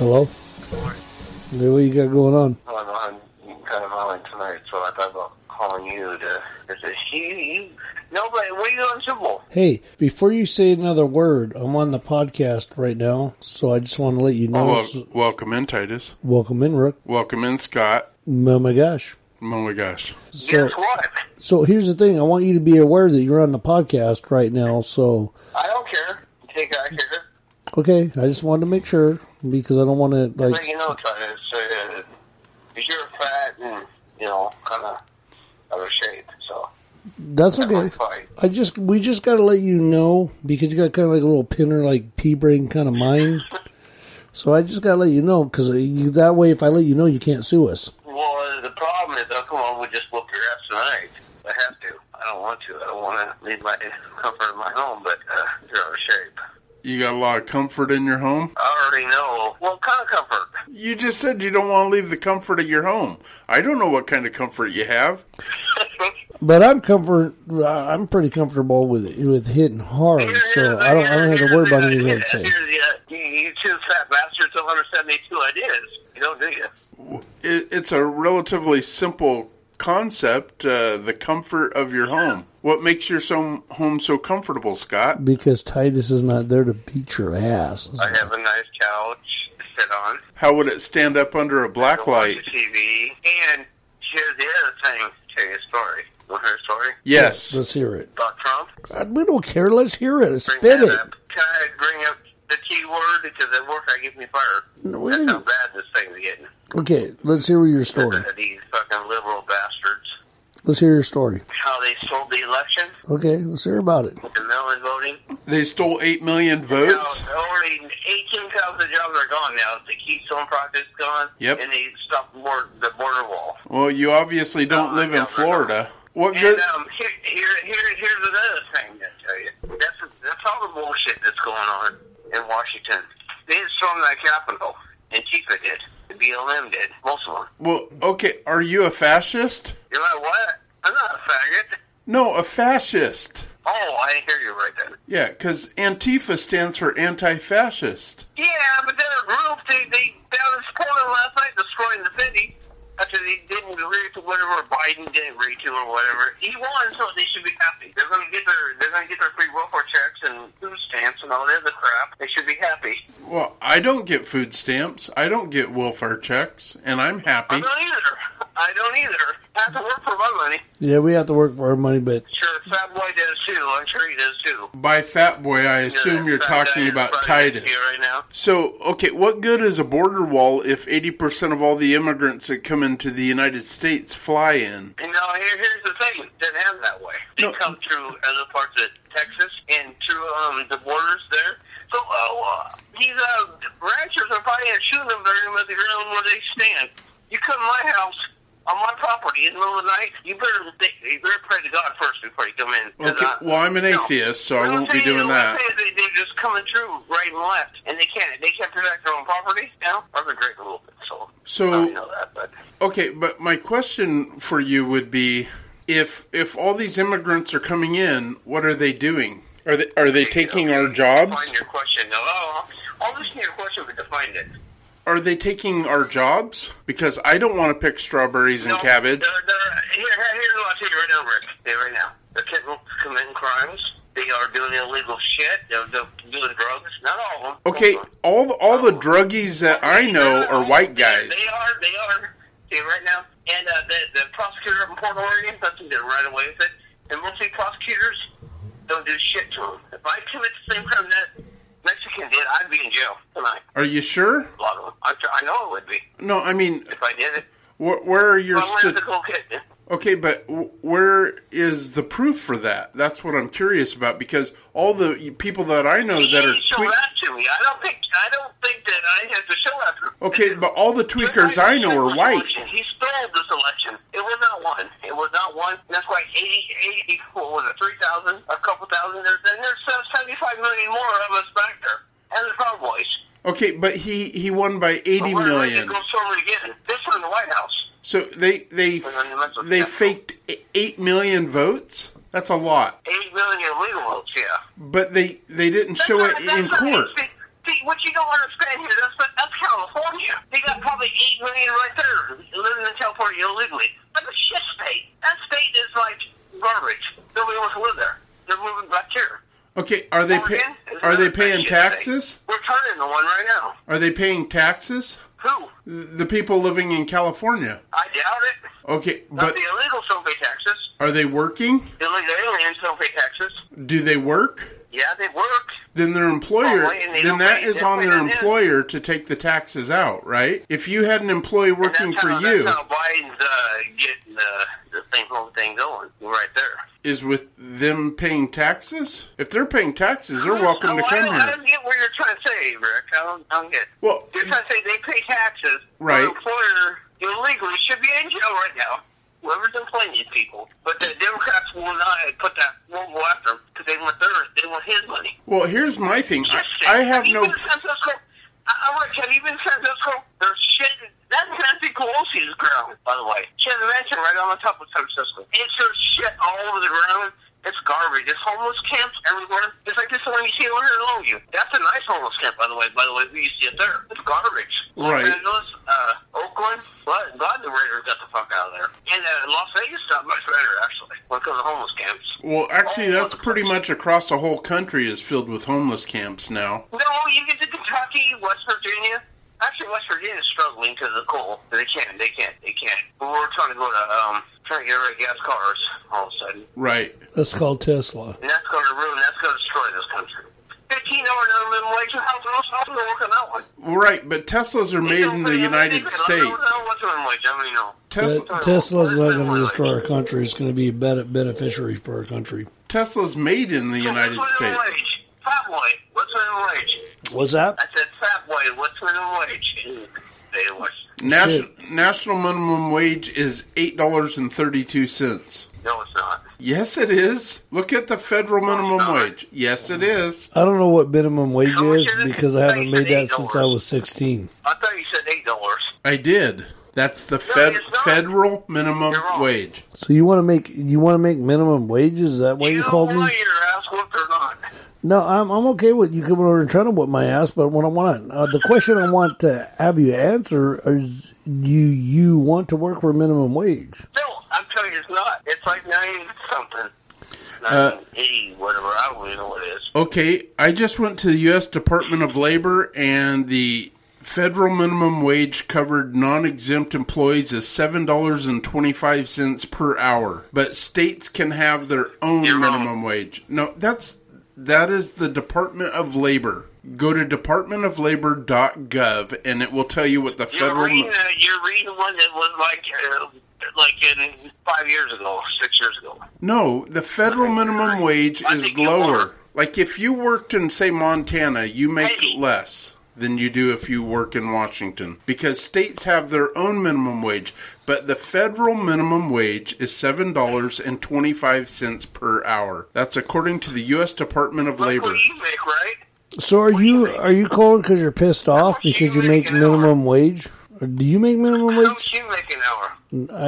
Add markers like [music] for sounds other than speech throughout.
Hello? Hey, what you got going on? Well, I'm on kind of on tonight, so I thought about calling you to. Is this you? You? Nobody. What are you doing, Sybil? Hey, before you say another word, I'm on the podcast right now, so I just want to let you oh, know. Oh, well, welcome in, Titus. welcome in, Rook. Welcome in, Scott. Oh my gosh. Oh my gosh. So, Guess what? so here's the thing. I want you to be aware that you're on the podcast right now. So, I don't care. Take I care. Okay, I just wanted to make sure because I don't want to like. But you know, Titus, uh, you're fat and you know, kind of out of shape. So That's that okay. I just we just got to let you know because you got kind of like a little pinner like pea brain kind of mind. [laughs] So I just got to let you know because that way, if I let you know, you can't sue us. Well, the problem is, I'll come on we just whoop your ass tonight. I have to. I don't want to. I don't want to leave my [laughs] comfort of my home, but uh, you're out of shape. You got a lot of comfort in your home? I already know. What kind of comfort? You just said you don't want to leave the comfort of your home. I don't know what kind of comfort you have. [laughs] But I'm comfort. I'm pretty comfortable with with hitting hard, so I don't. I don't have to worry about anything I'd say. You, you two fat bastards don't understand these two ideas. You don't, do you? It, it's a relatively simple concept, uh, the comfort of your home. What makes your so, home so comfortable, Scott? Because Titus is not there to beat your ass. I have a nice couch to sit on. How would it stand up under a black to watch light? the TV. And here's the other thing. Tell you a story. Want to hear a story Yes. Let's hear it. about Trump? God, we don't care. Let's hear it. Bring Spit it. up. Can I bring up the T word? Because at work I get me fired. No, we That's how didn't- bad this thing's getting. Okay, let's hear your story. These fucking liberal bastards. Let's hear your story. How they stole the election, Okay, let's hear about it. the mail-in voting. They stole 8 million votes? Now, already 18,000 jobs are gone now. The Keystone Project's gone. Yep. And they stopped the border, the border wall. Well, you obviously don't No, live I in don't. Florida. What And good? um, here, here, here, here's another thing I tell you. That's that's all the bullshit that's going on in Washington. They didn't storm that Capitol. And Antifa did. BLM did. Most of them. Well, okay, are you a fascist? You're like, what? I'm not a faggot. No, a fascist. Oh, I hear you right then. Yeah, because Antifa stands for anti-fascist. Yeah, but they're a group. They they found this corner last night destroying the city after they didn't agree to whatever Biden didn't agree to or whatever. He won, so they should be happy. They're to get their they're to get their free welfare checks and food stamps and all the other crap. They should be happy. Well, I don't get food stamps. I don't get welfare checks, and I'm happy. I don't either. I don't either. I have to work for my money. Yeah, we have to work for our money, but Sure, Fat Boy does too. I'm sure he does too. By fat boy, I assume you're talking about is probably next to Titus. you right now. So, okay, what good is a border wall if 80% of all the immigrants that come into the United States fly in? You know, here, here's the thing. It doesn't happen that way. They No. come through other parts of Texas and through um, the borders there. So uh, uh, these uh, ranchers are probably shooting them very much the ground where they stand. You come to my house on my property in the middle of the night. You better think, you better pray to God first before you come in. Okay, uh, well, I'm an atheist, so I won't be doing that. They, they're just coming through right and left, and they can't. They can't protect their own property. Now, I've been great a little bit, so So- know that, but Okay, but my question for you would be if if all these immigrants are coming in, what are they doing? Are they are they taking our jobs? Define your question. I'll, I'll listen to your question, but define it. Are they taking our jobs? Because I don't want to pick strawberries and No, cabbage. They're, they're, here, here- here's what I'll tell you right now, Rick. Hey, right now. They're committing, crimes. They are doing illegal shit. They're, they're doing drugs. Not all of them. Okay, all the, all the druggies that I know are white guys. They are. They are. See, right now. And uh, the, the prosecutor up in Portland, Oregon, doesn't get right away with it. And mostly prosecutors don't do shit to them. If I commit the same crime that Mexican did, I'd be in jail tonight. Are you sure? A lot of them. I, I know it would be No, I mean, if I did it. wh- where are your where's sti- the cool kid? Okay, but w- where is the proof for that? That's what I'm curious about because all the people that I know that are show tweak- that to me. I don't think. I don't think that I have to show that. to Okay, but all the tweakers I know are white. He stole this election. It was not one. It was not one. That's why 80, 80 what was it, 3,000, a couple thousand. There's, and there's 75 million more of us back there. And the Proud Boys. Okay, but he he won by 80 But where did million. go again? This one in the White House. So they they And then that's what- they faked 8 million votes? That's a lot. 8 million illegal votes, yeah. But they they didn't show That's it not- in not- court. See, what you don't understand here, that's, that's California. They got probably 8 million right there living in California illegally. That's a shit state. That state is like garbage. Nobody wants to live there. They're moving back here. Okay, are they pay, Oregon are they paying taxes? state. We're turning the one right now. Are they paying taxes? Who? The people living in California. I doubt it. Okay, Not but the illegals don't pay taxes. are they working? Illegal aliens don't pay taxes. Do they work? Yeah, they work. then their employer Oh, then that is on their employer to take the taxes out right if you had an employee working for how, you That's how Biden's uh, getting uh, the thing, whole thing going right there. is with them paying taxes if they're paying taxes they're welcome to Oh, I come don't, I don't get what you're trying to say, Rick. I don't, I don't get. well You're trying to say they pay taxes. Right. The employer illegally should be in jail right now. Whoever's employing these people, but the Democrats will not put that won't go after him because they want their they want his money. well here's my thing I, I have even no San Francisco. I, I Rick, have you been in San Francisco? There's shit. That's Nancy Pelosi's ground, by the way. She has a mansion right on the top of San Francisco. It's there's shit all over the ground. It's garbage. There's homeless camps everywhere. It's like this one you see over here in Longview. That's a nice homeless camp, by the way. By the way, we used see it there. It's garbage. Right. Los Angeles, uh, Oakland. Glad, glad the Raiders got the fuck out of there. And uh, Las Vegas not much better actually when it comes to homeless camps. well actually all that's pretty much across the whole country is filled with homeless camps now No, you get to Kentucky, West Virginia. Actually, West Virginia's struggling because of coal. They can't. They can't. They can't. But we're trying to go to um, trying to get gas cars all of a sudden, right That's called Tesla. and that's going to ruin. That's going to destroy this country. Fifteen dollar minimum wage. How's how's going to work on that one? well, right but teslas are made in the united states the minimum wage? I mean, no. Tesla, Tesla's not going to destroy our country. It's going to be a ben- beneficiary for our country. tesla's made in the united what's the minimum states wage? Fat boy. What's the minimum wage? What's that? I said fat boy. What's the minimum wage? And They. National, national minimum wage is eight dollars and thirty two cents. No, it's not. Yes, it is. Look at the federal minimum not. wage. Yes, it is. I don't know what minimum wage How much is is it? because I haven't made that $8. since I was 16. I thought you said eight dollars. I did. That's the fed, it's not. federal minimum You're wrong. wage. So you want to make you want to make minimum wages? Is that why you, you called don't me? want your ass whooped or not. No, I'm I'm okay with you coming over and trying to whip my ass, but what I want uh, the question I want to have you answer is Do you want to work for minimum wage? No, I'm telling you, it's not. It's like nine something, Uh, nine eighty, whatever. I don't even know what it is. Okay, I just went to the U.S. Department of Labor, and the federal minimum wage covered non-exempt employees is seven dollars and twenty-five cents per hour. But states can have their own You're wrong. minimum wage. No, that's that is the Department of Labor. Go to departmentoflabor.gov, and it will tell you what the You're federal. reading, uh, you're reading one that was like, uh, like in five years ago, six years ago. No, the federal minimum wage is lower. Like if you worked in say Montana, you make Hey. less than you do if you work in Washington because states have their own minimum wage, but the federal minimum wage is $7.25 per hour. That's according to the US Department of Look Labor. what you make, right? So are you are you calling because you're pissed off much because you you make make hour? minimum wage? Or do you make minimum How wage? much you make an hour?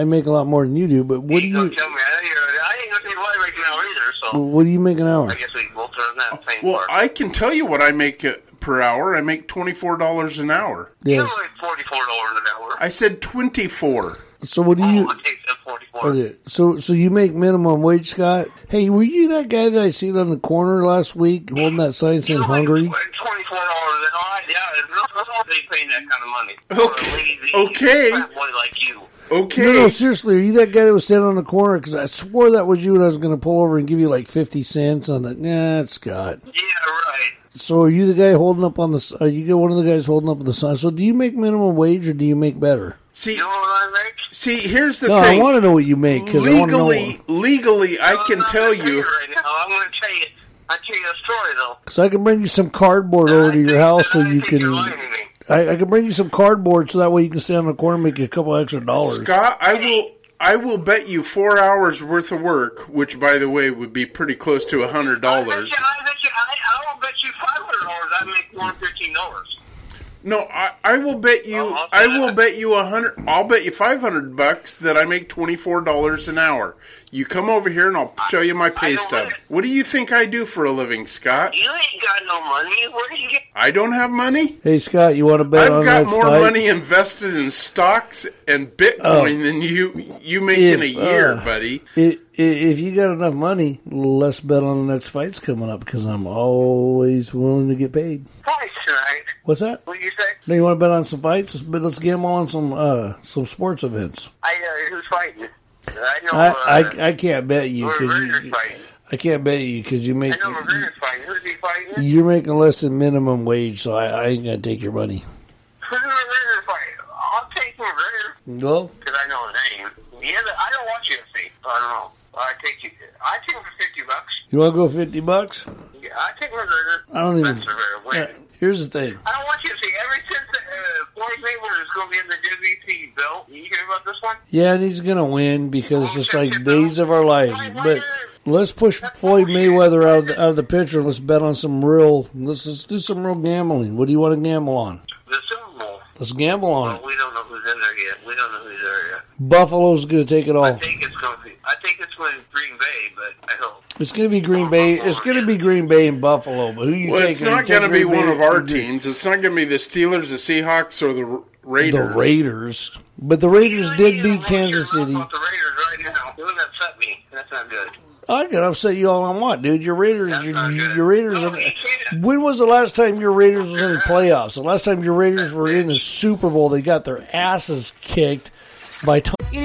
I make a lot more than you do, but what do you don't you? tell me. I know you're what I make an hour either, so What do you make an hour? I guess we can both earn that same Well, part. I can tell you what I make uh, per hour. I make twenty four dollars an hour. You Yes. don't make forty-four dollars an hour. I said twenty four. So what do oh, you? oh, I take. Okay, so so you make minimum wage, Scott? Hey, were you that guy that I seen on the corner last week holding that sign saying hungry? Twenty-four dollars an hour. Yeah, no, no, they paying that kind of money. Okay, lazy okay. boy like you. Okay. No, no, seriously, are you that guy that was standing on the corner? Because I swore that was you, and I was going to pull over and give you like fifty cents on that. Nah, it's Scott. Yeah, right. So are you the guy holding up on the? s- Are you one of the guys holding up on the sign? So do you make minimum wage or do you make better? See, You know what I make? see. Here's the No, I want to know what you make because I want to know. legally, legally, I I'm can not tell gonna you. right now. I'm going to tell you. I'll tell you a story though. Because I can bring you some cardboard over to your house so I you think you're can. lying to me. I, I can bring you some cardboard so that way you can stand on the corner and make a couple extra dollars. Scott, I will. I will bet you four hours worth of work, which, by the way, would be pretty close to a hundred I bet dollars. you, I bet you, I, I will bet you five hundred dollars. I make more than fifteen dollars. No, I, I will bet you. Oh, I'll I will bet you a hundred. I'll bet you five hundred bucks that I make twenty four dollars an hour. You come over here and I'll show you my pay stub. want it. What do you think I do for a living, Scott? You ain't got no money. Where do you get? I don't have money. Hey Scott, you want to bet I've on got more fight? money invested in stocks and Bitcoin than you you make in a year, uh, buddy. I- i- If you got enough money, let's bet on the next fights coming up because I'm always willing to get paid. Price tonight. What's that? What do you say? No, you want to bet on some fights? Let's, bet- let's gamble on some uh, some sports events. I uh, who's fighting? I know. I, uh, I, I can't bet you because you, fighting. I can't bet you because you make I know McGregor's fighting. Who's he fighting? you're making less than minimum wage, so I, I ain't gonna take your money. Who's McGregor fighting? I'll take McGregor Well, because I know his name. Yeah, I don't watch UFC. I don't know. I take you. I take him for fifty bucks. you want to go fifty bucks? Yeah, I take McGregor. I don't even. That's McGregor Yeah, here's the thing. I don't watch UFC. Ever since Floyd Mayweather is going to be in the WBC belt, you hear about this one? Yeah, and he's gonna win because it's just like days of our lives. But let's push Floyd Mayweather out of the, out of the picture. Let's bet on some real. Let's just do some real gambling. What do you want to gamble on? The Super Bowl. Let's gamble on Well, it. we don't know who's in there yet. We don't know who's there yet. Buffalo's gonna take it all. I think it's going to be. I think it's going to be Green Bay, but I hope. It's gonna be Green Bay. It's gonna be Green Bay and Buffalo. But who you Well, taking? it's not going to be Green one Bay of our teams. It's not going to be the Steelers, the Seahawks, or the Raiders. The Raiders. But the Raiders You did beat Kansas City. your mouth About the Raiders right now. Doing upset me. That's not good. I can upset you all I want, dude. Your Raiders, your, your Raiders. Are, when was the last time your Raiders was in the playoffs? The last time your Raiders were in the Super Bowl, they got their asses kicked by. Tom.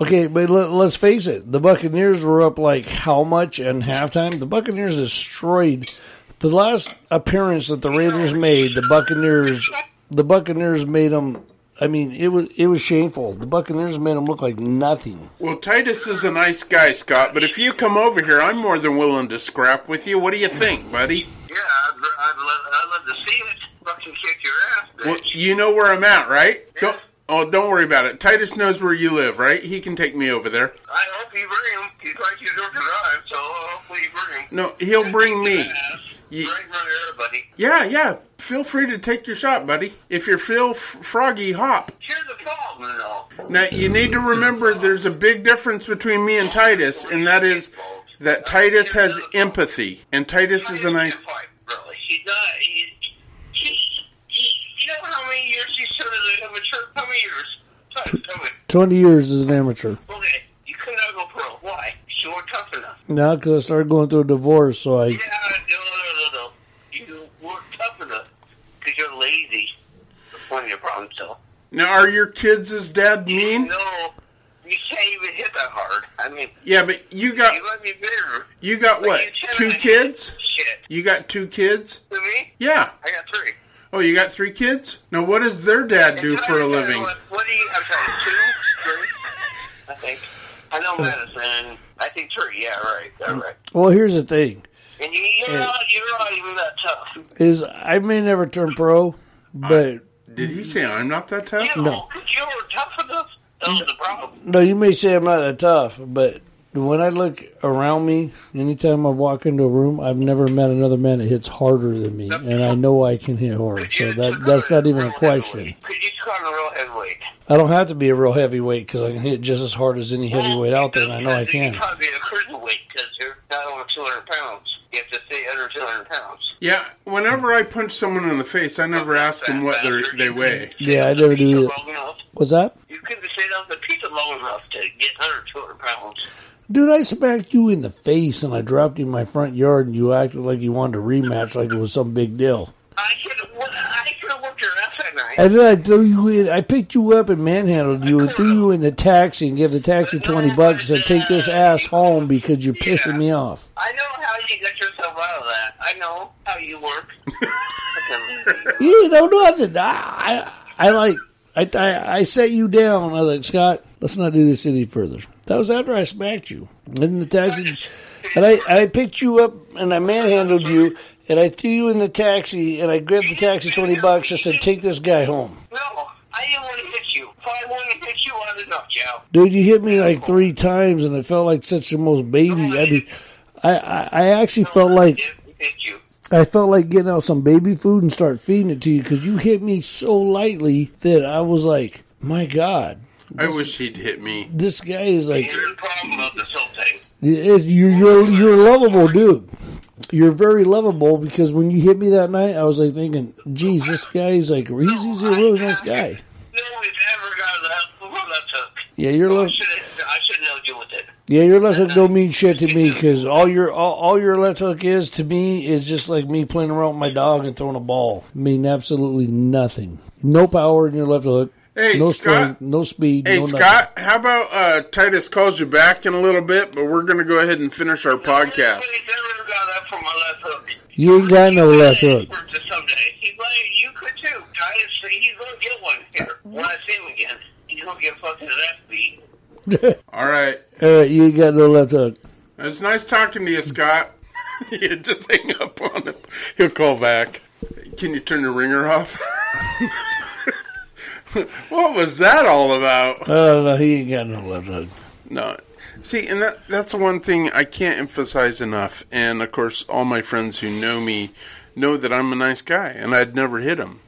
Okay, but let, let's face it, the Buccaneers were up like how much in halftime? The Buccaneers destroyed the last appearance that the Raiders made. The Buccaneers, the Buccaneers made them. I mean, it was it was shameful. The Buccaneers made them look like nothing. Well, Titus is a nice guy, Scott, but if you come over here, I'm more than willing to scrap with you. What do you think, buddy? Yeah, I'd, I'd, love, I'd love to see it. Fucking kick your ass, bitch. Well, you know where I'm at, right? Don't, oh, don't worry about it. Titus knows where you live, right? He can take me over there. I hope you bring him. He's like you don't drive, so hopefully you bring him. No, he'll bring me. Ye- right in front of everybody. Yeah, yeah. Feel free to take your shot, buddy. If you're Phil F- Froggy, hop. Here's the problem, though. Now, you need to remember there's a big difference between me and Titus, and that is that uh, Titus has empathy, and Titus is a nice. Really. He's. He, he, he, you know how many years he stood as an amateur? How many years? Tell me, tell me. Twenty years as an amateur. Okay, you could not go pro. Why? You weren't tough enough. Now, because I started going through a divorce, so I Yeah, no, no, no, no. You weren't tough enough because you're lazy. That's one of your problems, though. Now, are your kids as dad mean? No, you can't even hit that hard. I mean, Yeah, but you got you let me bitter. you got what? You Two kids? Shit. You got two kids? To me? Yeah. I got three. Oh, you got three kids? Now, what does their dad do for a living? What, what do you have? Sorry, two, three, I think. I know medicine. I think three. Yeah, right. Yeah, right. Well, here's the thing: And you, you're not, you're not even that tough. is I may never turn pro, uh, but Did he say I'm not that tough? You know, because you were tough enough. That was the problem. no, you may say I'm not that tough, but when I look around me, anytime I walk into a room, I've never met another man that hits harder than me, and I know I can hit hard. So that that's not even a question. Because you took on a real heavyweight. I don't have to be a real heavyweight because I can hit just as hard as any heavyweight out there, and I know I can. You can. can't be a cruiserweight because you're not over 200 pounds. You have to stay under 200 pounds. Yeah, whenever I punch someone in the face, I never ask them what they they weigh. Yeah, I never do either. Long enough. What's that? You couldn't stay on the pizza long enough to get under 200 pounds. Dude, I smacked you in the face and I dropped you in my front yard and you acted like you wanted a rematch like it was some big deal. I could have I could have whooped your ass that night. And then I threw you in, I picked you up and manhandled you and threw you in the taxi and gave the taxi 20 bucks and said, take this uh, ass home because you're pissing me off. I know how you get yourself out of that. I know how you work. [laughs] You don't know nothing. I, I, I like, I, I, I set you down. I was like, Scott, let's not do this any further. That was after I smacked you. In the taxi, and I, I picked you up and I manhandled you and I threw you in the taxi and I grabbed the taxi 20 bucks. I said, take this guy home. no, I didn't want to hit you. If I wanted to hit you, I have knocked you. Dude, you hit me like three times, and it felt like such the most baby. I mean, I, I, I actually felt like hit you. I felt like getting out some baby food and start feeding it to you because you hit me so lightly that I was like, my God, I wish he'd hit me. this guy is like, Here's the problem about this whole thing. you're you're you're a lovable dude. You're very lovable because when you hit me that night, I was like thinking, geez, this guy is like he's, he's a really nice guy. Nobody's ever got that from that took. Yeah, you're I Yeah, your left hook don't mean shit to me because all your all, all your left hook is to me is just like me playing around with my dog and throwing a ball. I mean absolutely nothing. No power in your left hook. Hey, no Scott. strength, no speed. Hey no nothing. Scott, how about uh, Titus calls you back in a little bit, but we're going to go ahead and finish our podcast. Nobody's ever got that from my left hook. You ain't got no left hook. For just someday. He, like, you could too. Titus, he's gonna get one here when I see him again. He's gonna get fucking that beat. [laughs] All right. All right, you got no left hook. It's nice talking to you, Scott. [laughs] you just hang up on him. He'll call back. Can you turn the ringer off? [laughs] what was that all about? I don't. He ain't got no left hook. No. See, and that that's the one thing I can't emphasize enough. And of course, all my friends who know me know that I'm a nice guy and I'd never hit him.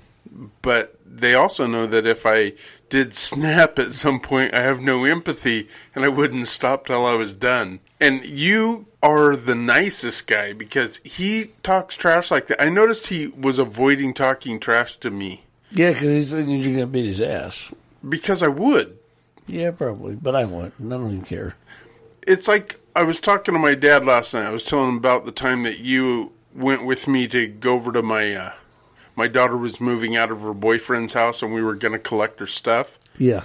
But they also know that if I did snap at some point, I have no empathy and I wouldn't stop till I was done. And you are the nicest guy because he talks trash like that. I noticed he was avoiding talking trash to me Yeah, because he's thinking you're gonna beat his ass. because I would. Yeah, probably, but I won't. I don't even care. it's like I was talking to my dad last night. I was telling him about the time that you went with me to go over to my uh, my daughter was moving out of her boyfriend's house and we were going to collect her stuff. Yeah,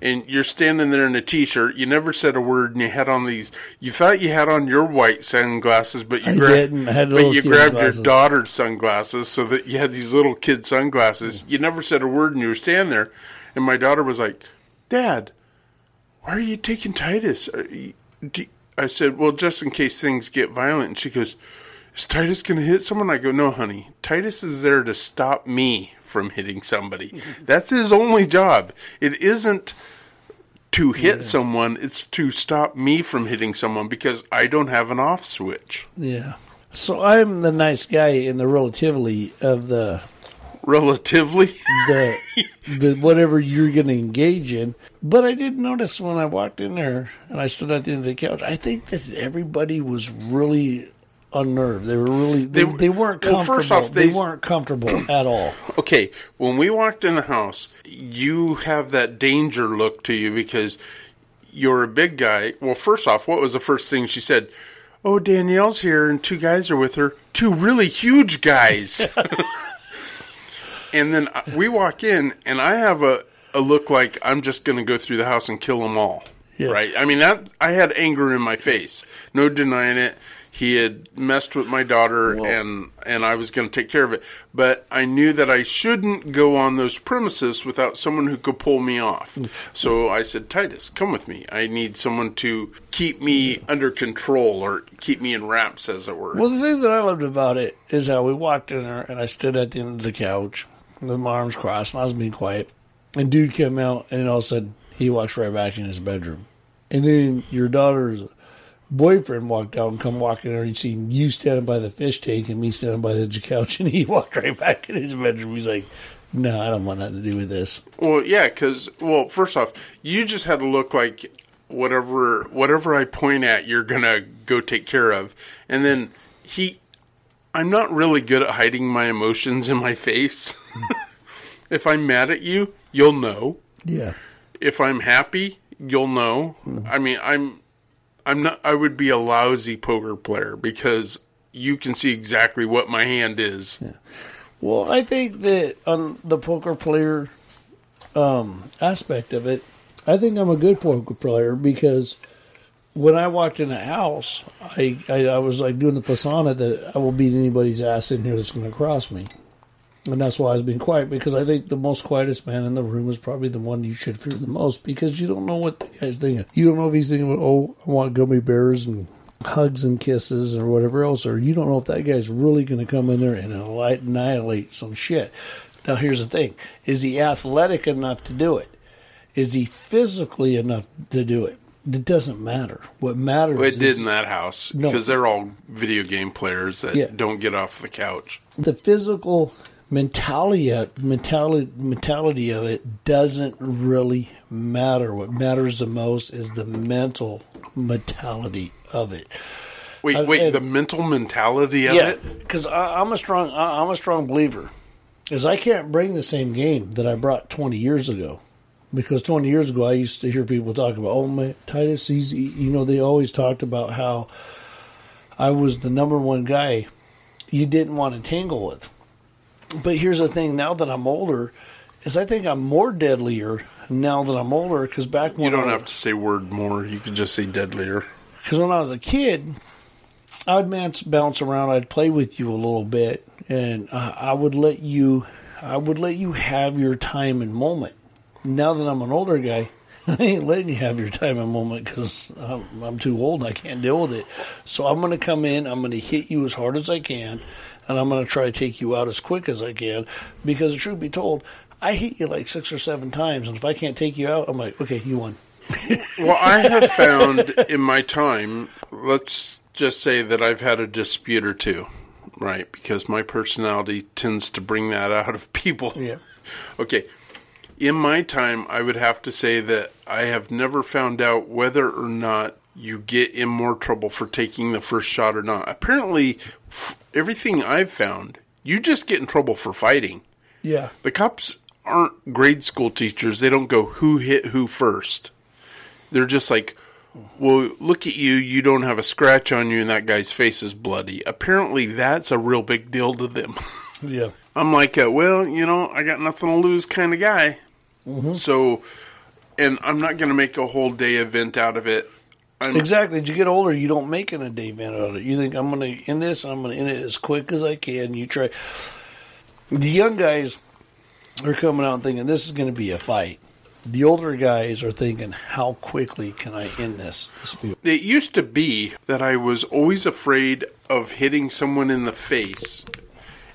And you're standing there in a t-shirt. You never said a word, and you had on these. You thought you had on your white sunglasses, but you I grabbed. didn't. I had but you grabbed glasses. your daughter's sunglasses, so that you had these little kid sunglasses. You never said a word, and you were standing there. And my daughter was like, "Dad, why are you taking Titus?" Are you- do- I said, "Well, just in case things get violent." And she goes, "Is Titus going to hit someone?" I go, "No, honey. Titus is there to stop me from hitting somebody. [laughs] That's his only job. It isn't." to hit someone, it's to stop me from hitting someone because I don't have an off switch. yeah. So I'm the nice guy in the relatively of the Relatively. the [laughs] the whatever you're going to engage in. But I did notice when I walked in there and I stood at the end of the couch, I think that everybody was really unnerved. They were really they, They- they, weren't well, comfortable. first off, they, they- weren't comfortable [clears throat] at all. okay, when we walked in the house, you have that danger look to you because you're a big guy. Well, first off, what was the first thing she said? Oh, Danielle's here and two guys are with her. Two really huge guys. [laughs] and then we walk in and I have a, a look like I'm just going to go through the house and kill them all. Yeah. Right? I mean, that I had anger in my face. No denying it. He had messed with my daughter and and I was going to take care of it. But I knew that I shouldn't go on those premises without someone who could pull me off. So I said, Titus, come with me. I need someone to keep me under control or keep me in wraps, as it were. Well, the thing that I loved about it is how we walked in there, and I stood at the end of the couch with my arms crossed, and I was being quiet. And dude came out, and all of a sudden, he walks right back in his bedroom. And then your daughter's boyfriend walked out and come walking there, and seen you standing by the fish tank and me standing by the couch, and he [laughs] walked right back in his bedroom. He's like, "No, I don't want nothing to do with this." Well, yeah, because well, first off, you just had to look like whatever whatever I point at, you're gonna go take care of, and then he. I'm not really good at hiding my emotions in my face. [laughs] if I'm mad at you, you'll know. Yeah. If I'm happy, you'll know. Mm-hmm. I mean, I'm I'm not I would be a lousy poker player because you can see exactly what my hand is. Well, I think that on the poker player um, aspect of it, I think I'm a good poker player because when I walked in the house, I, I, I was like doing the persona that I will beat anybody's ass in here that's going to cross me. And that's why I was being quiet because I think the most quietest man in the room is probably the one you should fear the most because you don't know what the guy's thinking. You don't know if he's thinking, oh, I want gummy bears and hugs and kisses or whatever else, or you don't know if that guy's really going to come in there and annihilate some shit. Now, here's the thing is he athletic enough to do it? Is he physically enough to do it? It doesn't matter. What matters Well, It is did in that house No. because they're all video game players that Yeah. don't get off the couch. the physical mentality mentality mentality of it doesn't really matter. What matters the most is the mental mentality of it. Wait, Uh, wait, and- the mental mentality of yeah, it? because I'm a strong I- I'm a strong believer. Is I can't bring the same game that I brought 20 years ago. Because 20 years ago, I used to hear people talk about, oh, man, Titus, he's, you know, they always talked about how I was the number one guy you didn't want to tangle with. But here's the thing now that I'm older, is I think I'm more deadlier now that I'm older because back when You don't I, have to say word more. You can just say deadlier. because when I was a kid, I'd bounce, bounce around. I'd play with you a little bit, and uh, I would let you. I would let you have your time and moment. Now that I'm an older guy, [laughs] I ain't letting you have your time and moment because I'm, I'm too old. and I can't deal with it. So I'm going to come in. I'm going to hit you as hard as I can, and I'm going to try to take you out as quick as I can. Because the truth be told, I hit you like six or seven times, and if I can't take you out, I'm like, okay, you won. [laughs] Well, I have found in my time, let's just say that I've had a dispute or two, right? Because my personality tends to bring that out of people. Yeah. [laughs] Okay. In my time, I would have to say that I have never found out whether or not you get in more trouble for taking the first shot or not. Apparently, f- everything I've found, you just get in trouble for fighting. Yeah. The cops aren't grade school teachers. They don't go who hit who first. They're just like, well, look at you. You don't have a scratch on you, and that guy's face is bloody. Apparently, that's a real big deal to them. [laughs] Yeah. I'm like, uh, well, you know, I got nothing to lose kind of guy. So, and I'm not going to make a whole day event out of it. I'm, Exactly. As you get older, you don't make it a day event out of it. You think I'm going to end this. I'm going to end it as quick as I can. You try. The young guys are coming out thinking this is going to be a fight. The older guys are thinking, how quickly can I end this dispute? It used to be that I was always afraid of hitting someone in the face.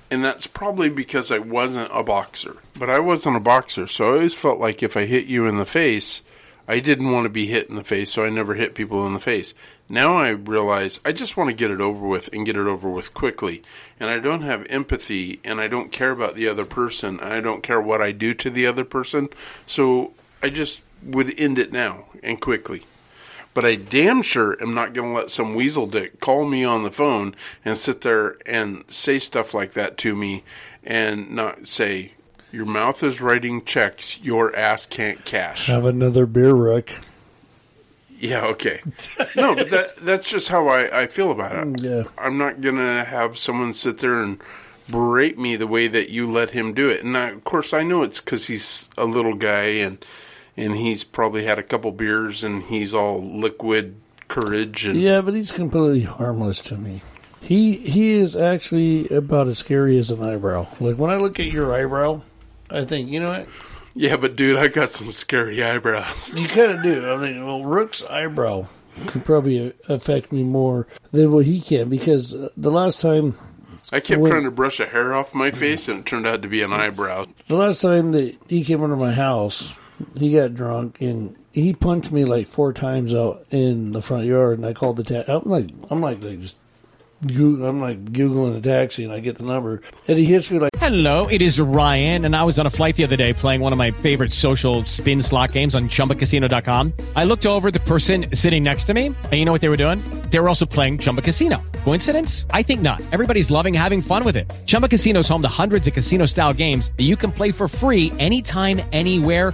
And that's probably because I wasn't a boxer. But I wasn't a boxer, so I always felt like if I hit you in the face, I didn't want to be hit in the face, so I never hit people in the face. Now I realize I just want to get it over with and get it over with quickly. And I don't have empathy and I don't care about the other person I don't care what I do to the other person. So I just would end it now and quickly. But I damn sure am not going to let some weasel dick call me on the phone and sit there and say stuff like that to me and not say, Your mouth is writing checks, your ass can't cash. Have another beer, Rick. Yeah, okay. No, but that that's just how I, I feel about it. Mm, yeah. I'm not gonna have someone sit there and berate me the way that you let him do it. And I, of course, I know it's because he's a little guy and and he's probably had a couple beers and he's all liquid courage and Yeah, but he's completely harmless to me. He he is actually about as scary as an eyebrow. Like when I look at your eyebrow, I think you know what yeah, but dude, I got some scary eyebrows. [laughs] you kind of do. I mean, well, Rook's eyebrow could probably affect me more than what he can because uh, the last time I kept When- trying to brush a hair off my face, and it turned out to be an eyebrow. the last time that he came under my house, he got drunk and he punched me like four times out in the front yard, and I called the taxi. I'm like, I'm like, like just. I'm like googling a taxi and I get the number and he hits me like Hello, it is Ryan, and I was on a flight the other day playing one of my favorite social spin slot games on chumbacasino.com. I looked over the person sitting next to me, and you know what they were doing? They were also playing Chumba Casino. Coincidence? I think not. Everybody's loving having fun with it. Chumba Casino is home to hundreds of casino style games that you can play for free anytime, anywhere,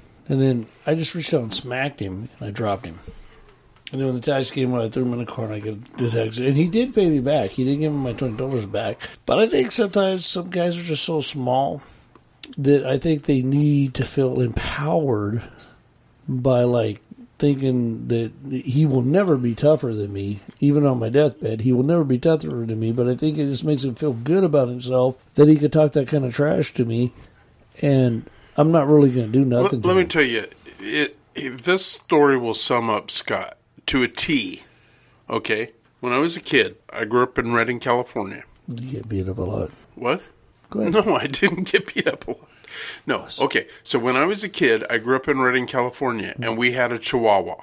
And then I just reached out and smacked him, and I dropped him. And then when the taxi came, I threw him in the car, and I get the taxi, and he did pay me back. He did give me my twenty dollars back. But I think sometimes some guys are just so small that I think they need to feel empowered by like thinking that he will never be tougher than me, even on my deathbed. He will never be tougher than me, but I think it just makes him feel good about himself that he could talk that kind of trash to me, and I'm not really going to do nothing. let to me tell you, it, it, this story will sum up Scott to a T. Okay, when I was a kid, I grew up in Redding, California. You get beat up a lot. What? Go ahead. No, I didn't get beat up a lot. No. Okay. So when I was a kid, I grew up in Redding, California, mm-hmm. and we had a Chihuahua.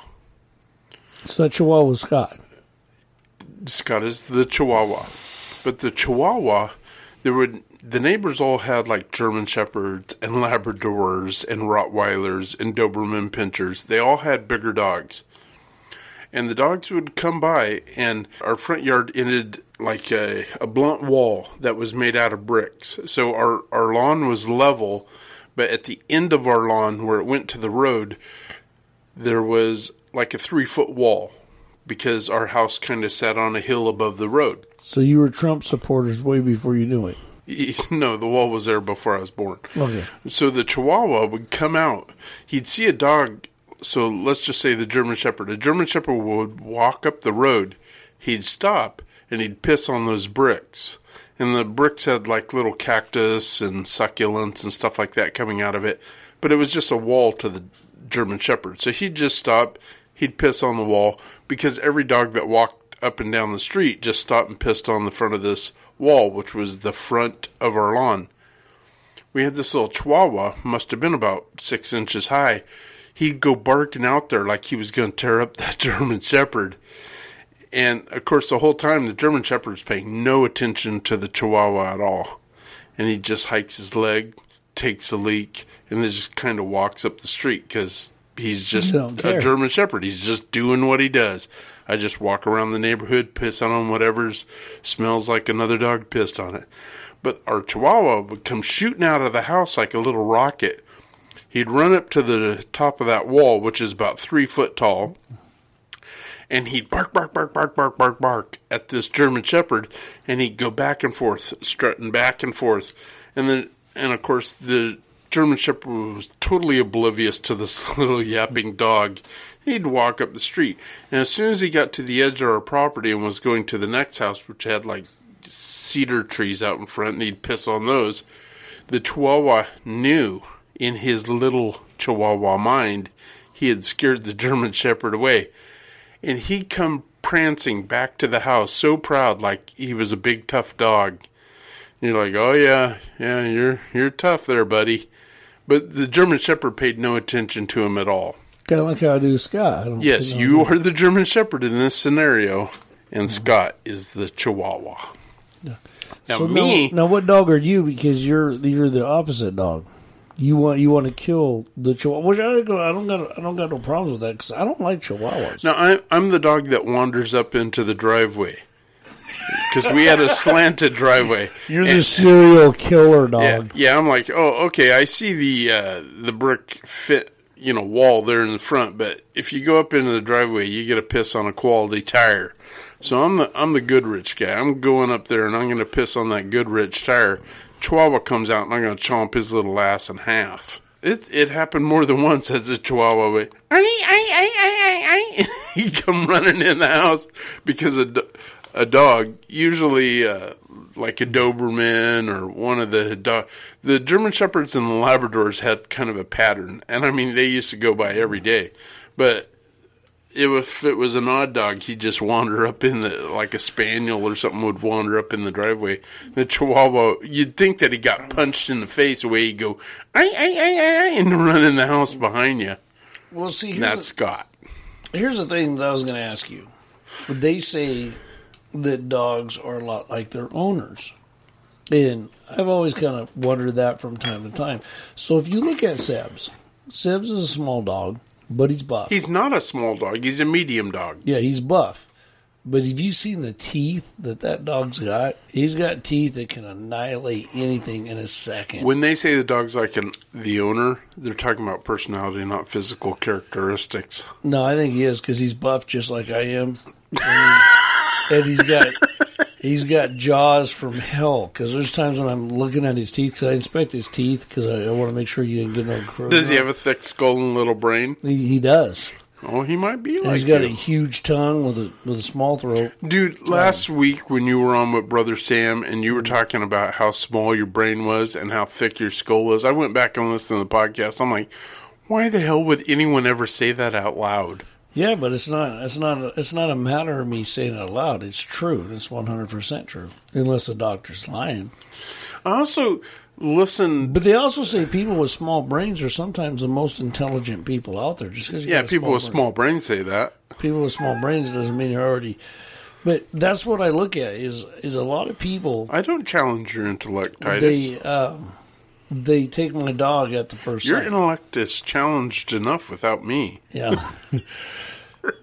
So that Chihuahua was Scott. Scott is the Chihuahua, but the Chihuahua, there would the neighbors all had like German Shepherds and Labradors and Rottweilers and Doberman Pinschers. They all had bigger dogs, and the dogs would come by, and our front yard ended like a, a blunt wall that was made out of bricks. So our our lawn was level, but at the end of our lawn, where it went to the road, there was like a three foot wall because our house kind of sat on a hill above the road. So you were Trump supporters way before you knew it. [laughs] No, the wall was there before I was born. Okay. So the Chihuahua would come out. He'd see a dog. So let's just say the German Shepherd. A German Shepherd would walk up the road. He'd stop and he'd piss on those bricks. And the bricks had like little cactus and succulents and stuff like that coming out of it. But it was just a wall to the German Shepherd. So he'd just stop. He'd piss on the wall because every dog that walked up and down the street just stopped and pissed on the front of this wall, which was the front of our lawn we had this little chihuahua, must have been about six inches high. He'd go barking out there like he was going to tear up [laughs] that German Shepherd. And of course, the whole time, the German Shepherd was paying no attention to the chihuahua at all. And he just hikes his leg, takes a leak, and then just kind of walks up the street because he's just a. German Shepherd. He's just doing what he does. I just walk around the neighborhood, piss on whatever smells like another dog pissed on it. But our Chihuahua would come shooting out of the house like a little rocket. He'd run up to the top of that wall, which is about three foot tall, and he'd bark, bark, bark, bark, bark, bark, bark at this German Shepherd, and he'd go back and forth, strutting back and forth, and then, and of course, the German Shepherd was totally oblivious to this [laughs] little yapping dog. He'd walk up the street, and as soon as he got to the edge of our property and was going to the next house, which had like cedar trees out in front, and he'd piss on those, the Chihuahua knew in his little Chihuahua mind he had scared the [laughs] German Shepherd away. And he'd come prancing back to the house so proud like he was a big tough dog. You're like, Oh yeah, yeah, you're you're tough there, buddy. But the German Shepherd paid no attention to him at all. Kind of like how I do Scott. I Yes, you are the German Shepherd in this scenario, and Scott is the Chihuahua. Now, so me, Now, now, what dog are you? Because you're you're the opposite dog. You want you want to kill the chihuahua, which I don't, I don't got I don't got no problems with that because I don't like chihuahuas. now I'm, I'm the dog that wanders up into the driveway because we had a [laughs] slanted driveway. You're And- the serial killer yeah, dog. yeah. I'm like, oh, okay. I see the uh, the brick fit, you know, wall there in the front, but if you go up into the driveway, you get to piss on a quality tire. So I'm the I'm the Goodrich guy. I'm going up there and I'm going to piss on that Goodrich tire. Chihuahua comes out and I'm going to chomp his little ass in half. It it happened more than once as a Chihuahua. "Ai, ai, ai, ai, ai, ai." he come running in the house because a, a dog, usually uh, like a Doberman or one of the dog, the German Shepherds and the Labradors had kind of a pattern, and I mean they used to go by every day, but if it was an odd dog, he'd just wander up in the like a spaniel or something would wander up in the driveway. The Chihuahua, you'd think that he got punched in the face the way he'd go, ay, ay, ay, ay, and run in the house behind you. Well, see, that's Scott. here's the thing that I was going to ask you. They say that dogs are a lot like their owners, and I've always kind of wondered that from time to time. So if you look at Sebs, Sebs is a small dog, but he's buff. He's not a small dog. He's a medium dog. Yeah, he's buff. But have you seen the teeth that that dog's got? He's got teeth that can annihilate anything in a second. When they say the dog's like an, the owner, they're talking about personality, not physical characteristics. no, I think he is because he's buff just like I am, [laughs] and, he's got he's got jaws from hell. Because there's times when I'm looking at his teeth, 'cause I inspect his teeth because I, I want to make sure you didn't get no. crow- Does he have a thick skull and little brain? He, he does. Oh, he might be like he's got you. a huge tongue with a with a small throat. Dude, um, last week when you were on with Brother Sam and you were talking about how small your brain was and how thick your skull was, I went back and listened to the podcast. I'm like, why the hell would anyone ever say that out loud? Yeah, but it's not. It's not. It's not a matter of me saying it aloud. It's true. It's one hundred percent true, unless the doctor's lying. I also listen, But they also say people with small brains are sometimes the most intelligent people out there. Just because Yeah, people with small brains say that. people with small brains doesn't mean you're already. But that's what I look at is is a lot of people I don't challenge your intellect, Titus. they um, they take my dog at the first your sight. intellect is challenged enough without me. Yeah.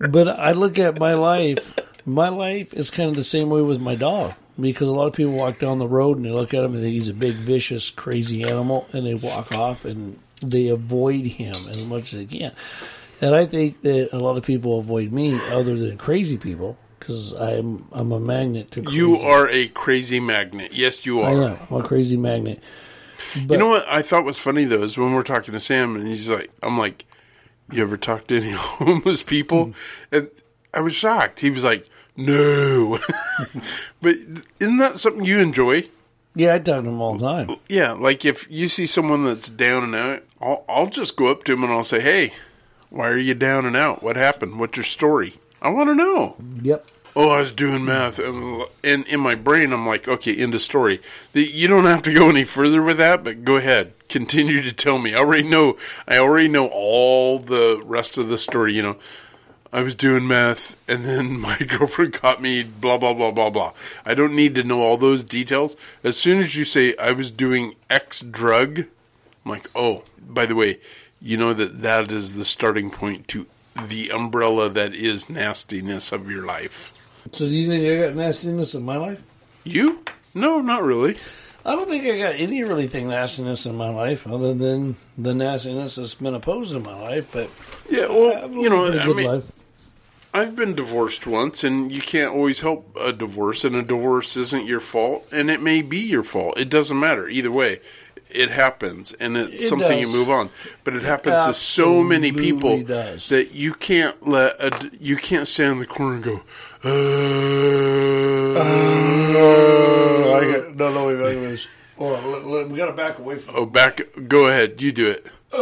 but I look at my life. My life is kind of the same way with my dog because a lot of people walk down the road and they look at him and think he's a big, vicious, crazy animal, and they walk off and they avoid him as much as they can. And I think that a lot of people avoid me, other than crazy people, because I'm I'm a magnet to. Crazy. You are a crazy magnet. Yes, you I are. am. I'm a crazy magnet. You know what I thought was funny though is when we're talking to Sam and he's like, I'm like, you ever talk to any [laughs] homeless people? Hmm. And I was shocked. He was like, no. [laughs] but isn't that something you enjoy? Yeah, I talk to them all the time. Yeah, like if you see someone that's down and out, I'll, I'll just go up to him and I'll say, hey, why are you down and out? What happened? What's your story? I want to know. Yep. Oh, I was doing math, and, and in my brain, I'm like, okay, end of story. The, you don't have to go any further with that, but go ahead, continue to tell me. I already know. I already know all the rest of the story. You know, I was doing math, and then [laughs] my girlfriend caught me. Blah blah blah blah blah. I don't need to know all those details. As soon as you say I was doing X drug, I'm like, oh, by the way, you know that that is the starting point to the umbrella that is nastiness of your life. So, do you think I got nastiness in my life? You? No, not really. I don't think I got any really thing nastiness in my life other than the nastiness that's been opposed in my life. But Yeah, well, I've you know, I mean, life. I've been divorced once, and you can't always help a divorce, and a divorce isn't your fault, and it may be your fault. It doesn't matter either way. It happens, and it's It something you move on. But it happens to so many people does. that you can't let a, you can't stand in the corner and go. Uh, I got, no, no, wait, wait, wait. Hold on, let- let- we got to back away from. oh, back. Go ahead. You do it. Uh,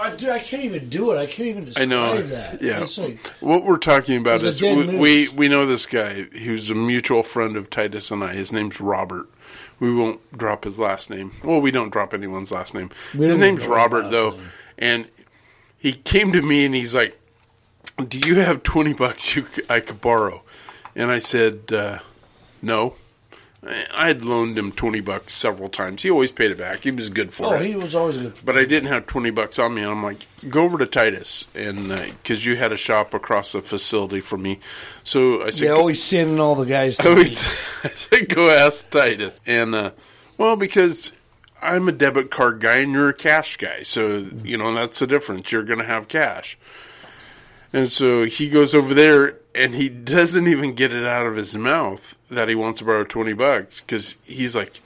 I, I can't even do it. I can't even I describe know. that. Yeah. Like, what we're talking about is we, we we know this guy who's a mutual friend of Titus and I. His name's Robert. We won't drop his last name. Well, we don't drop anyone's last name. We his name's his Robert though, name. and he came to me and he's like, "Do you have twenty bucks you I could borrow?" And I said, uh, "No." I had loaned him twenty bucks several times. He always paid it back. He was good for it. Oh, it. he was always good. but I didn't have twenty bucks on me, and I'm like, "Go over to Titus," and because you had a shop across the facility from me, so I said, Yeah, always sending all the guys [laughs] I to always me. [laughs] I said, go ask Titus. And, uh, well, because I'm a debit card guy and you're a cash guy. So, you know, that's the difference. You're going to have cash. And so he goes over there and he doesn't even get it out of his mouth that he wants to borrow 20 bucks because he's like,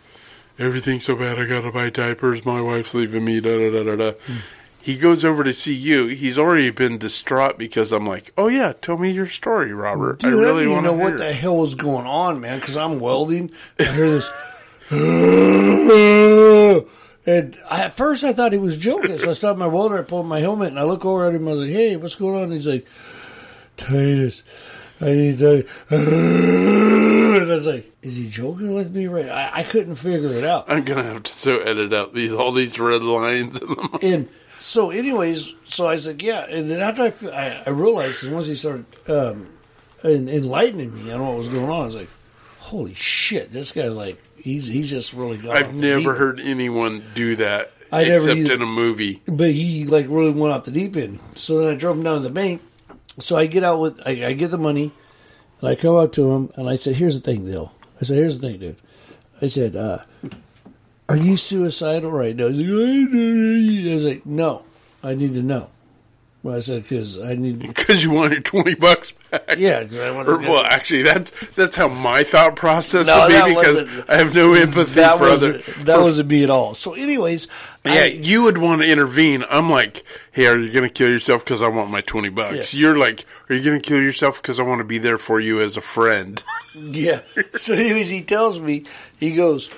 everything's so bad. I got to buy diapers. My wife's leaving me. Da, da, da, da, da. Hmm. He goes over to see you. He's already been distraught because I'm like, "Oh yeah, tell me your story, Robert. Dude, I really want to know hear." what the hell was going on, man. Because I'm welding. I hear this, [laughs] and I, at first I thought he was joking. So I stopped my welder. I pulled my helmet, and I look over at him. I was like, "Hey, what's going on?" And he's like, "Titus, I need to." [laughs] And I was like, "Is he joking with me?" Right? I, I couldn't figure it out. I'm gonna have to so edit out these all these red lines. In. And so, anyways, so I said, yeah. And then after I, I, I realized, because once he started um, en- enlightening me on what was going on, I was like, holy shit, this guy's like, he's he's just really got. off I've never heard anyone do that I never except either. in a movie. But he like really went off the deep end. So then I drove him down to the bank. So I get out with, I, I get the money, and I come up to him, and I said, here's the thing, Dill. I said, here's the thing, dude. I said, uh, are you suicidal right now? He's like, I was like, no, I need to know. Well, I said, because I need, [laughs] Because you wanted twenty bucks back. yeah, 'cause I want Or, well, actually, that's that's how my thought process No, would be because I have no empathy that for other. that wasn't me at all. So, anyways, Yeah, I, you would want to intervene. I'm like, hey, are you going to kill yourself because I want my twenty bucks? Yeah. You're like, are you going to kill yourself because I want to be there for you as a friend? [laughs] Yeah. So, anyways, he tells me, he goes,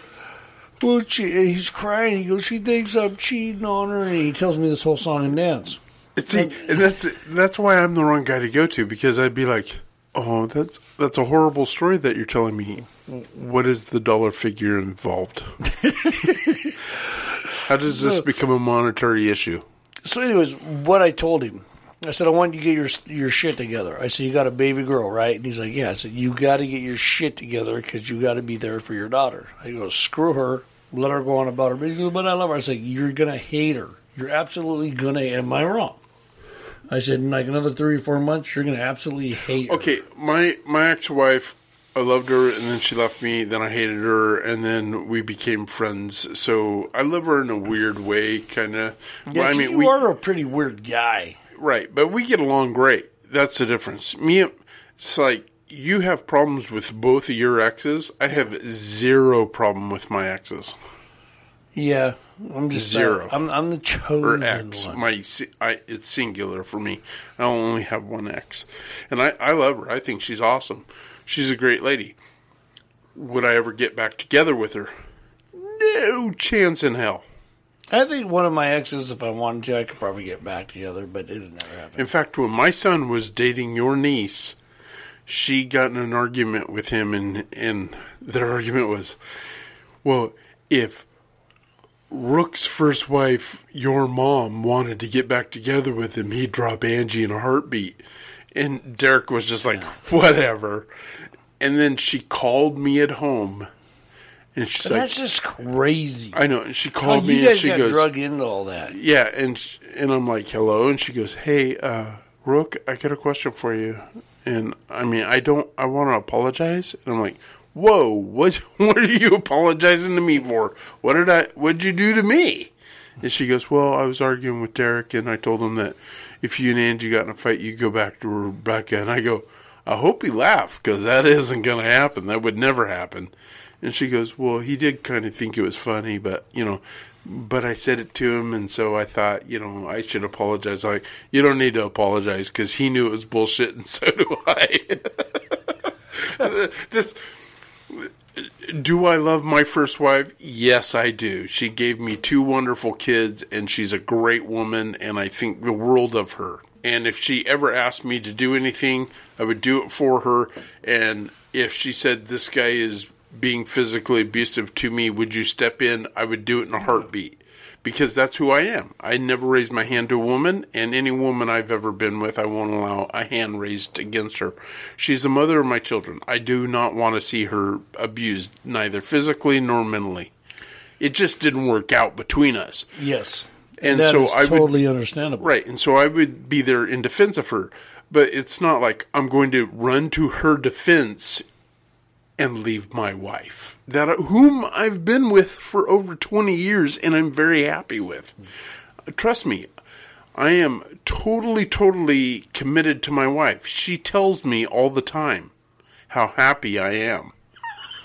well, she, and he's crying. He goes, she thinks I'm cheating on her. And he tells me this whole song and dance. See, and that's that's why I'm the wrong guy to go to because I'd be like, oh, that's that's a horrible story that you're telling me. What is the dollar figure involved? [laughs] How does this become a monetary issue? So, anyways, what I told him, I said, I want you to get your your shit together. I said, you got a baby girl, right? And he's like, yeah. I said, you got to get your shit together because you got to be there for your daughter. I go, screw her. Let her go on about her. But but I love her. I said, you're going to hate her. You're absolutely going to. Am I wrong? I said, in like another three or four months, you're going to absolutely hate her. Okay, my my ex-wife, I loved her, and then she left me. Then I hated her, and then we became friends. So I love her in a weird way, kind of. Yeah, I mean, you we are a pretty weird guy. right, but we get along great. That's the difference. Me, it's like you have problems with both of your exes. I have zero problem with my exes Yeah, I'm just Zero. uh, I'm I'm the or chosen ex. one. My I, it's singular for me. I only have one ex, and I I love her. I think she's awesome. She's a great lady. Would I ever get back together with her? No chance in hell. I think one of my exes, if I wanted to, I could probably get back together, but it never happened. In fact, when my son was dating your niece, she got in an argument with him, and and their argument was, well, if Rook's first wife, your mom, wanted to get back together with him, he'd drop Angie in a heartbeat. And Derek was just like, whatever. And then she called me at home, and she's But like, that's just crazy. I know. And she called me, you and she got goes, drug into all that. yeah, and sh- and I'm like, hello, and she goes, hey, uh, Rook, I got a question for you, and I mean, I don't, I want to apologize, and I'm like, whoa, what, [laughs] what are you apologizing to me for? What did I, what did you do to me? And she goes, well, I was arguing with Derek, and I told him that if you and Angie got in a fight, you go back to Rebecca, and I go, I hope he laughed because that [laughs] isn't going to happen. That would never happen. And she goes, Well, he did kind of think it was funny, but, you know, but I said it to him, and so I thought, you know, I should apologize. Like, you don't need to apologize because he knew it was bullshit, [laughs] and so do I. Just, do I love my first wife? Yes, I do. She gave me two wonderful kids, and she's a great woman, and I think the world of her. And if she ever asked me to do anything, I would do it for her. And if she said, This guy is being physically abusive to me, would you step in? I would do it in a heartbeat because that's who I am. I never raised my hand to a woman, and any woman I've ever been with, I won't allow a hand raised against her. She's the mother of my children. I do not want to see her abused, neither physically nor mentally. It just didn't work out between us. Yes. And That so I would- totally understandable. Right, and so I would be there in defense of her, but it's not like I'm going to run to her defense and leave my wife that whom I've been with for over 20 years and I'm very happy with. Trust me, I am totally totally committed to my wife. She tells me all the time how happy I am. [laughs]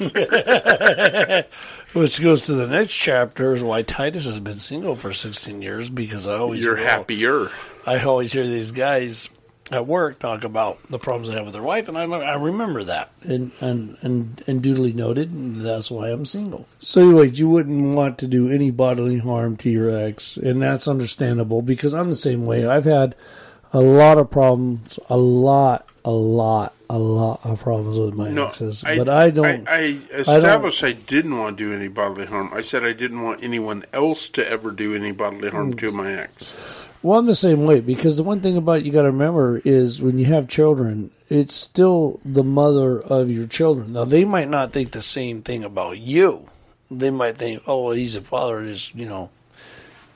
Which goes to the next chapter is why Titus has been single for 16 years because I always You're hear- happier. I always hear these guys at work talk about the problems they have with their wife, and I, I remember that and, and and and duly noted. And that's why I'm single. So, anyways, you wouldn't want to do any bodily harm to your ex, and that's understandable because I'm the same way. I've had a lot of problems, a lot, a lot, a lot of problems with my No, exes, but I don't. I, I established I, didn't want to do any bodily harm. I said I didn't want anyone else to ever do any bodily harm Hmm. to my ex. Well, I'm the same way because the one thing about you got to remember is when you have children, it's still the mother of your children. Now they might not think the same thing about you. They might think, "Oh, well, he's a father, just you know,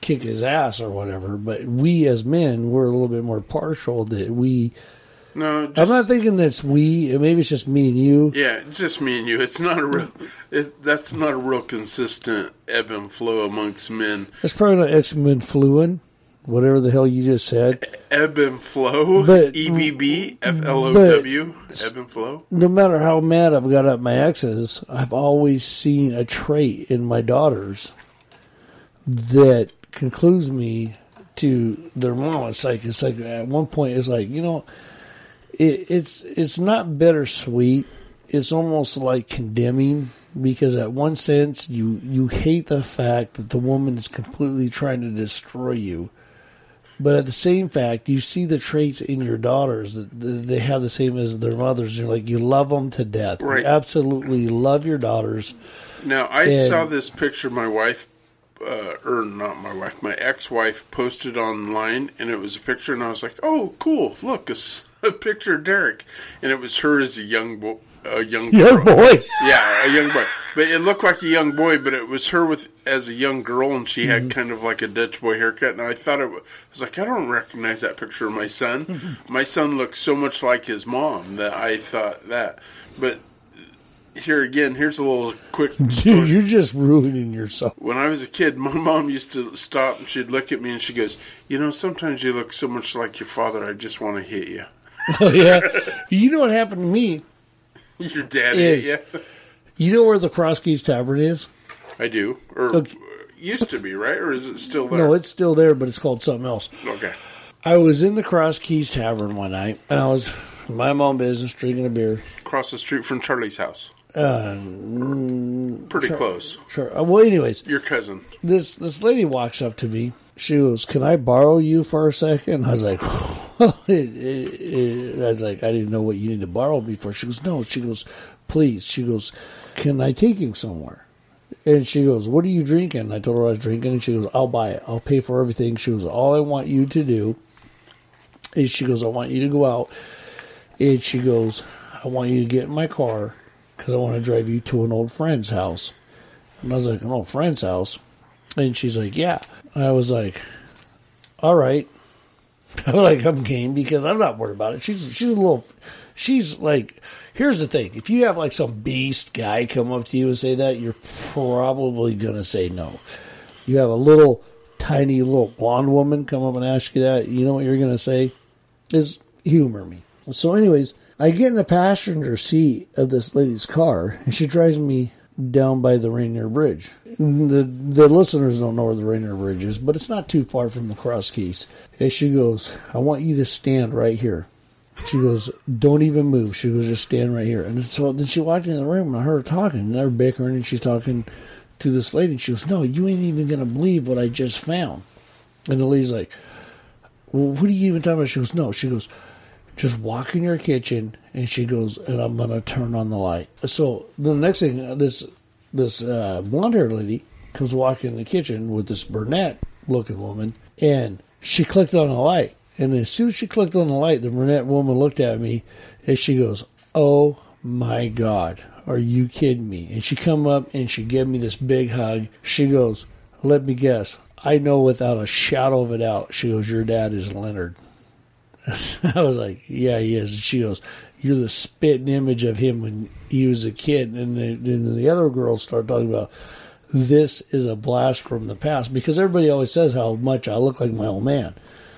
kick his ass or whatever." But we as men, we're a little bit more partial. That we, No, just, I'm not thinking that's we. Maybe it's just me and you. Yeah, it's just me and you. It's not a real. It, that's not a real consistent ebb and flow amongst men. It's probably not X Men fluent, whatever the hell you just said. Ebb and flow. But- E V B F L O W. Ebb and flow. no matter how mad I've got at my exes, I've always seen a trait in my daughters that concludes me to their mom. It's like it's like at one point it's like you know, it, it's it's not bittersweet. It's almost like condemning because at one sense you you hate the fact that the woman is completely trying to destroy you. But at the same fact, you see the traits in your daughters that they have the same as their mothers. You're like you love them to death. Right. You absolutely love your daughters. Now I And- saw this picture my wife, uh, or not my wife, my ex-wife posted online, and it was a picture, and I was like, "Oh, cool! Look, it's [laughs] picture of Derek," and it was her as a young boy, a young Young girl. boy. Yeah, a young boy. But it looked like a young boy, but it was her with as a young girl, and she Mm-hmm. had kind of like a Dutch boy haircut. And I thought it was, I was like, I don't recognize that picture of my son. Mm-hmm. my son looks so much like his mom that I thought that. But here again, here's a little quick [laughs] Dude, story. you're just ruining yourself. When I was a kid, my mom used to stop and she'd look at me and she goes, "You know, sometimes you look so much like your father. I just want to hit you." [laughs] Oh yeah. You know what happened to me? Your dad Is- hit [laughs] you. Know where the Cross Keys Tavern is? I do, or Okay. Uh, used to be, right? Or is it still there? No, it's still there, but it's called something else. okay. I was in the Cross Keys Tavern one night, and I was my own business, drinking a beer. across the street from Charlie's house. Uh, Pretty close. sure. Uh, Well, anyways, Your cousin. this this lady walks up to me. She goes, "Can I borrow you for a second? I was like, [laughs] it, it, it, I was like, I didn't know what you need to borrow me for. She goes, "No." She goes, "Please." She goes, "Can I take you somewhere?" And she goes, "What are you drinking?" I told her I was drinking, and she goes, "I'll buy it. I'll pay for everything." She goes, "All I want you to do is," she goes, "I want you to go out." And she goes, "I want you to get in my car because I want to drive you to an old friend's house." And I was like, "An old friend's house?" And she's like, "Yeah." I was like, "All right." [laughs] I'm like, "I'm game because I'm not worried about it." She's she's a little, she's like, here's the thing: if you have like some beast guy come up to you and say that, you're probably gonna say no. You have a little tiny little blonde woman come up and ask you that, you know what you're gonna say? Is humor me. So, anyways, I get in the passenger seat of this lady's car, and she drives me down by the Rainier Bridge. The the listeners don't know where the Rainier Bridge is, but it's not too far from the Cross Keys. And she goes, "I want you to stand right here." She goes, "Don't even move." She goes, "Just stand right here." And so then she walked in the room, and I heard her talking, and they're bickering, and she's talking to this lady. And she goes, "No, you ain't even gonna believe what I just found." And the lady's like, well, what are you even talking about? She goes, no. She goes, just walk in your kitchen, and she goes, and I'm gonna turn on the light. So the next thing, uh, this this uh, blonde haired lady comes walking in the kitchen with this brunette looking woman, and she clicked on the light. And as soon as she clicked on the light, the brunette woman looked at me and she goes, "Oh my God, are you kidding me?" And she come up and she gave me this big hug. She goes, "Let me guess." I know without a shadow of a doubt. She goes, "Your dad is Leonard." [laughs] I was like, "Yeah, he is." And she goes, "You're the spitting image of him when he was a kid." And then the other girls start talking about this is a blast from the past because everybody always says how much I look like my old man.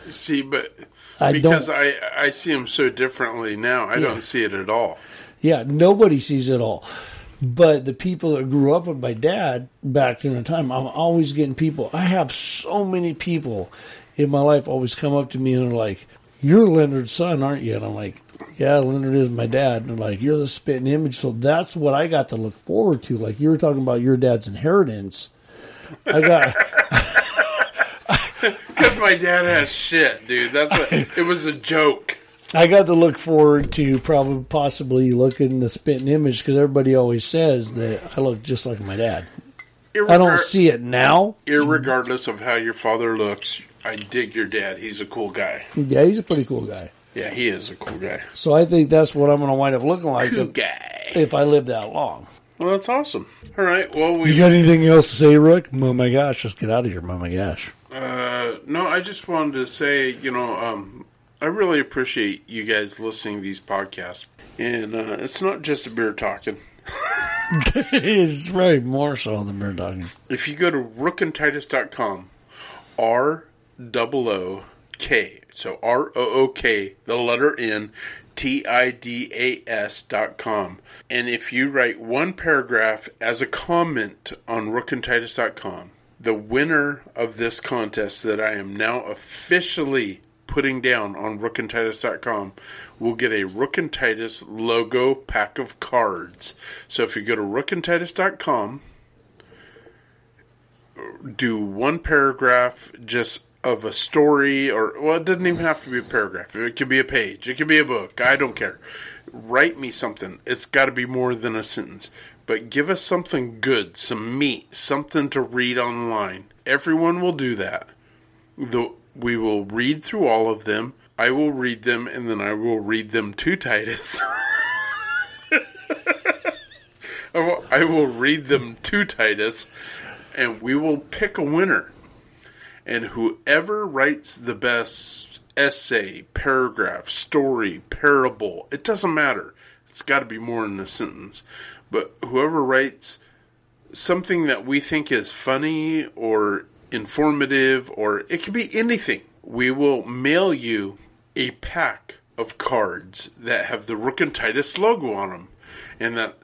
See, but I because I I see him so differently now, I Yeah. don't see it at all. Yeah, nobody sees it all. But the people that grew up with my dad back in the time, I'm always getting people. I have so many people in my life always come up to me and are like, You're Leonard's son, aren't you? And I'm like, Yeah, Leonard is my dad. And they're like, You're the spitting image. So that's what I got to look forward to. Like you were talking about your dad's inheritance. I got [laughs] Because my dad has shit, dude. That's what it was a joke. I got to look forward to probably possibly looking the spitting image because everybody always says that I look just like my dad. I don't see it now. Irregardless of how your father looks, I dig your dad. He's a cool guy. Yeah, he's a pretty cool guy. Yeah, he is a cool guy. So I think that's what I'm going to wind up looking like Cool if, guy. if I live that long. Well, that's awesome. All right. Well, we You got anything else to say, Rick? Oh my gosh, just get out of here. Oh my gosh. Uh, no, I just wanted to say, you know, um, I really appreciate you guys listening to these podcasts. And uh, it's not just a beer talking. [laughs] it's very more so than beer talking. If you go to rookandtitus.com, R double O K, so R O O K, the letter N, T I D A S dot com. And if you write one paragraph as a comment on rookandtitus.com, the winner of this contest that I am now officially putting down on rookandtitus.com will get a Rook and Titus logo pack of cards. So if you go to rookandtitus.com, do one paragraph just of a story or well it doesn't even have to be a paragraph. It could be a page. It could be a book. I don't care. Write me something. It's got to be more than a sentence. But give us something good some meat something to read online. Everyone will do that. The, we will read through all of them. I will read them and then i will read them to titus. [laughs] I will, I will read them to Titus, and we will pick a winner. And whoever writes the best essay, paragraph, story, parable, it doesn't matter. It's got to be more than a sentence. But whoever writes something that we think is funny or informative, or it could be anything, we will mail you a pack of cards that have the Rook and Titus logo on them. And that,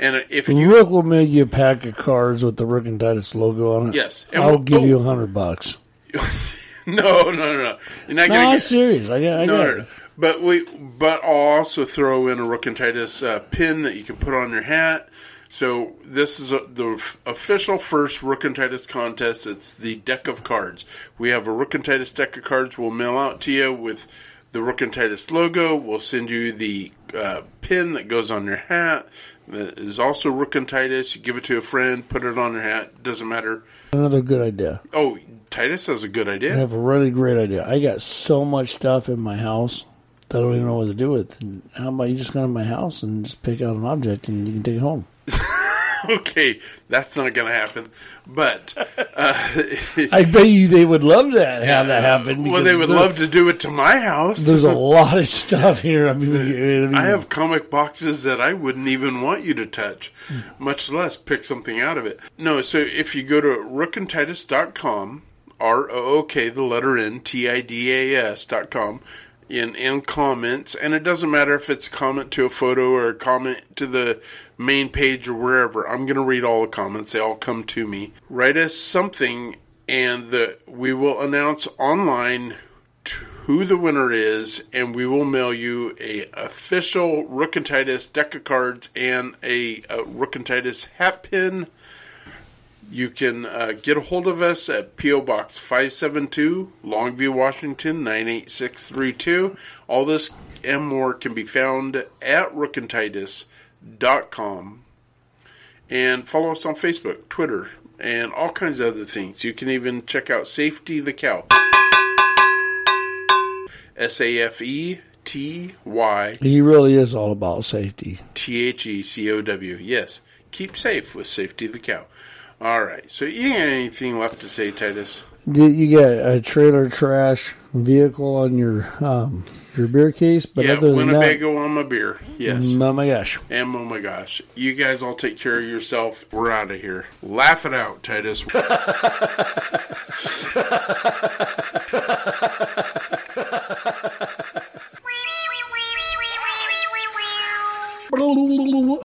and if you Rook will make you a pack of cards with the Rook and Titus logo on it. Yes. And I'll give oh. you a hundred bucks. [laughs] No, no, no, no. You're not No, gonna I'm get. serious. I got, I no, got no, it. no. But we, but I'll also throw in a Rook and Titus uh, pin that you can put on your hat. So this is a, the f- official first Rook and Titus contest. It's the deck of cards. We have a Rook and Titus deck of cards. We'll mail out to you with the Rook and Titus logo. We'll send you the uh, pin that goes on your hat. That is also Rook and Titus. You give it to a friend, put it on your hat. Doesn't matter. Another good idea. Oh, Titus has a good idea. I have a really great idea. I got so much stuff in my house that I don't even know what to do with. And how about you just go to my house and just pick out an object and you can take it home? [laughs] [laughs] okay, that's not going to happen. But uh, [laughs] I bet you they would love that have that happen. well, they would love to do it to my house. There's a [laughs] lot of stuff here. I mean, I mean, I have comic boxes that I wouldn't even want you to touch, much less pick something out of it. No, so if you go to rookandtitus.com, R O O K, the letter N, T I D A S dot com, in, in comments, and it doesn't matter if it's a comment to a photo or a comment to the main page or wherever. I'm going to read all the comments, they all come to me. Write us something, and the, we will announce online who the winner is, and we will mail you a official Rook and Titus deck of cards and a, a Rook and Titus hat pin. You can uh, get a hold of us at P.O. Box 572, Longview, Washington 98632. All this and more can be found at rookandtitus.com. And follow us on Facebook, Twitter, and all kinds of other things. You can even check out Safety the Cow. S A F E T Y He really is all about safety. T H E C O W. Yes. Keep safe with Safety the Cow. All right. So, you got anything left to say, Titus? You got a trailer trash vehicle on your um, your beer case, but yeah, other than Winnebago on my beer. Yes. oh my gosh, And oh my gosh, you guys all take care of yourself. We're out of here. Laugh it out, Titus. [laughs] [laughs] [laughs]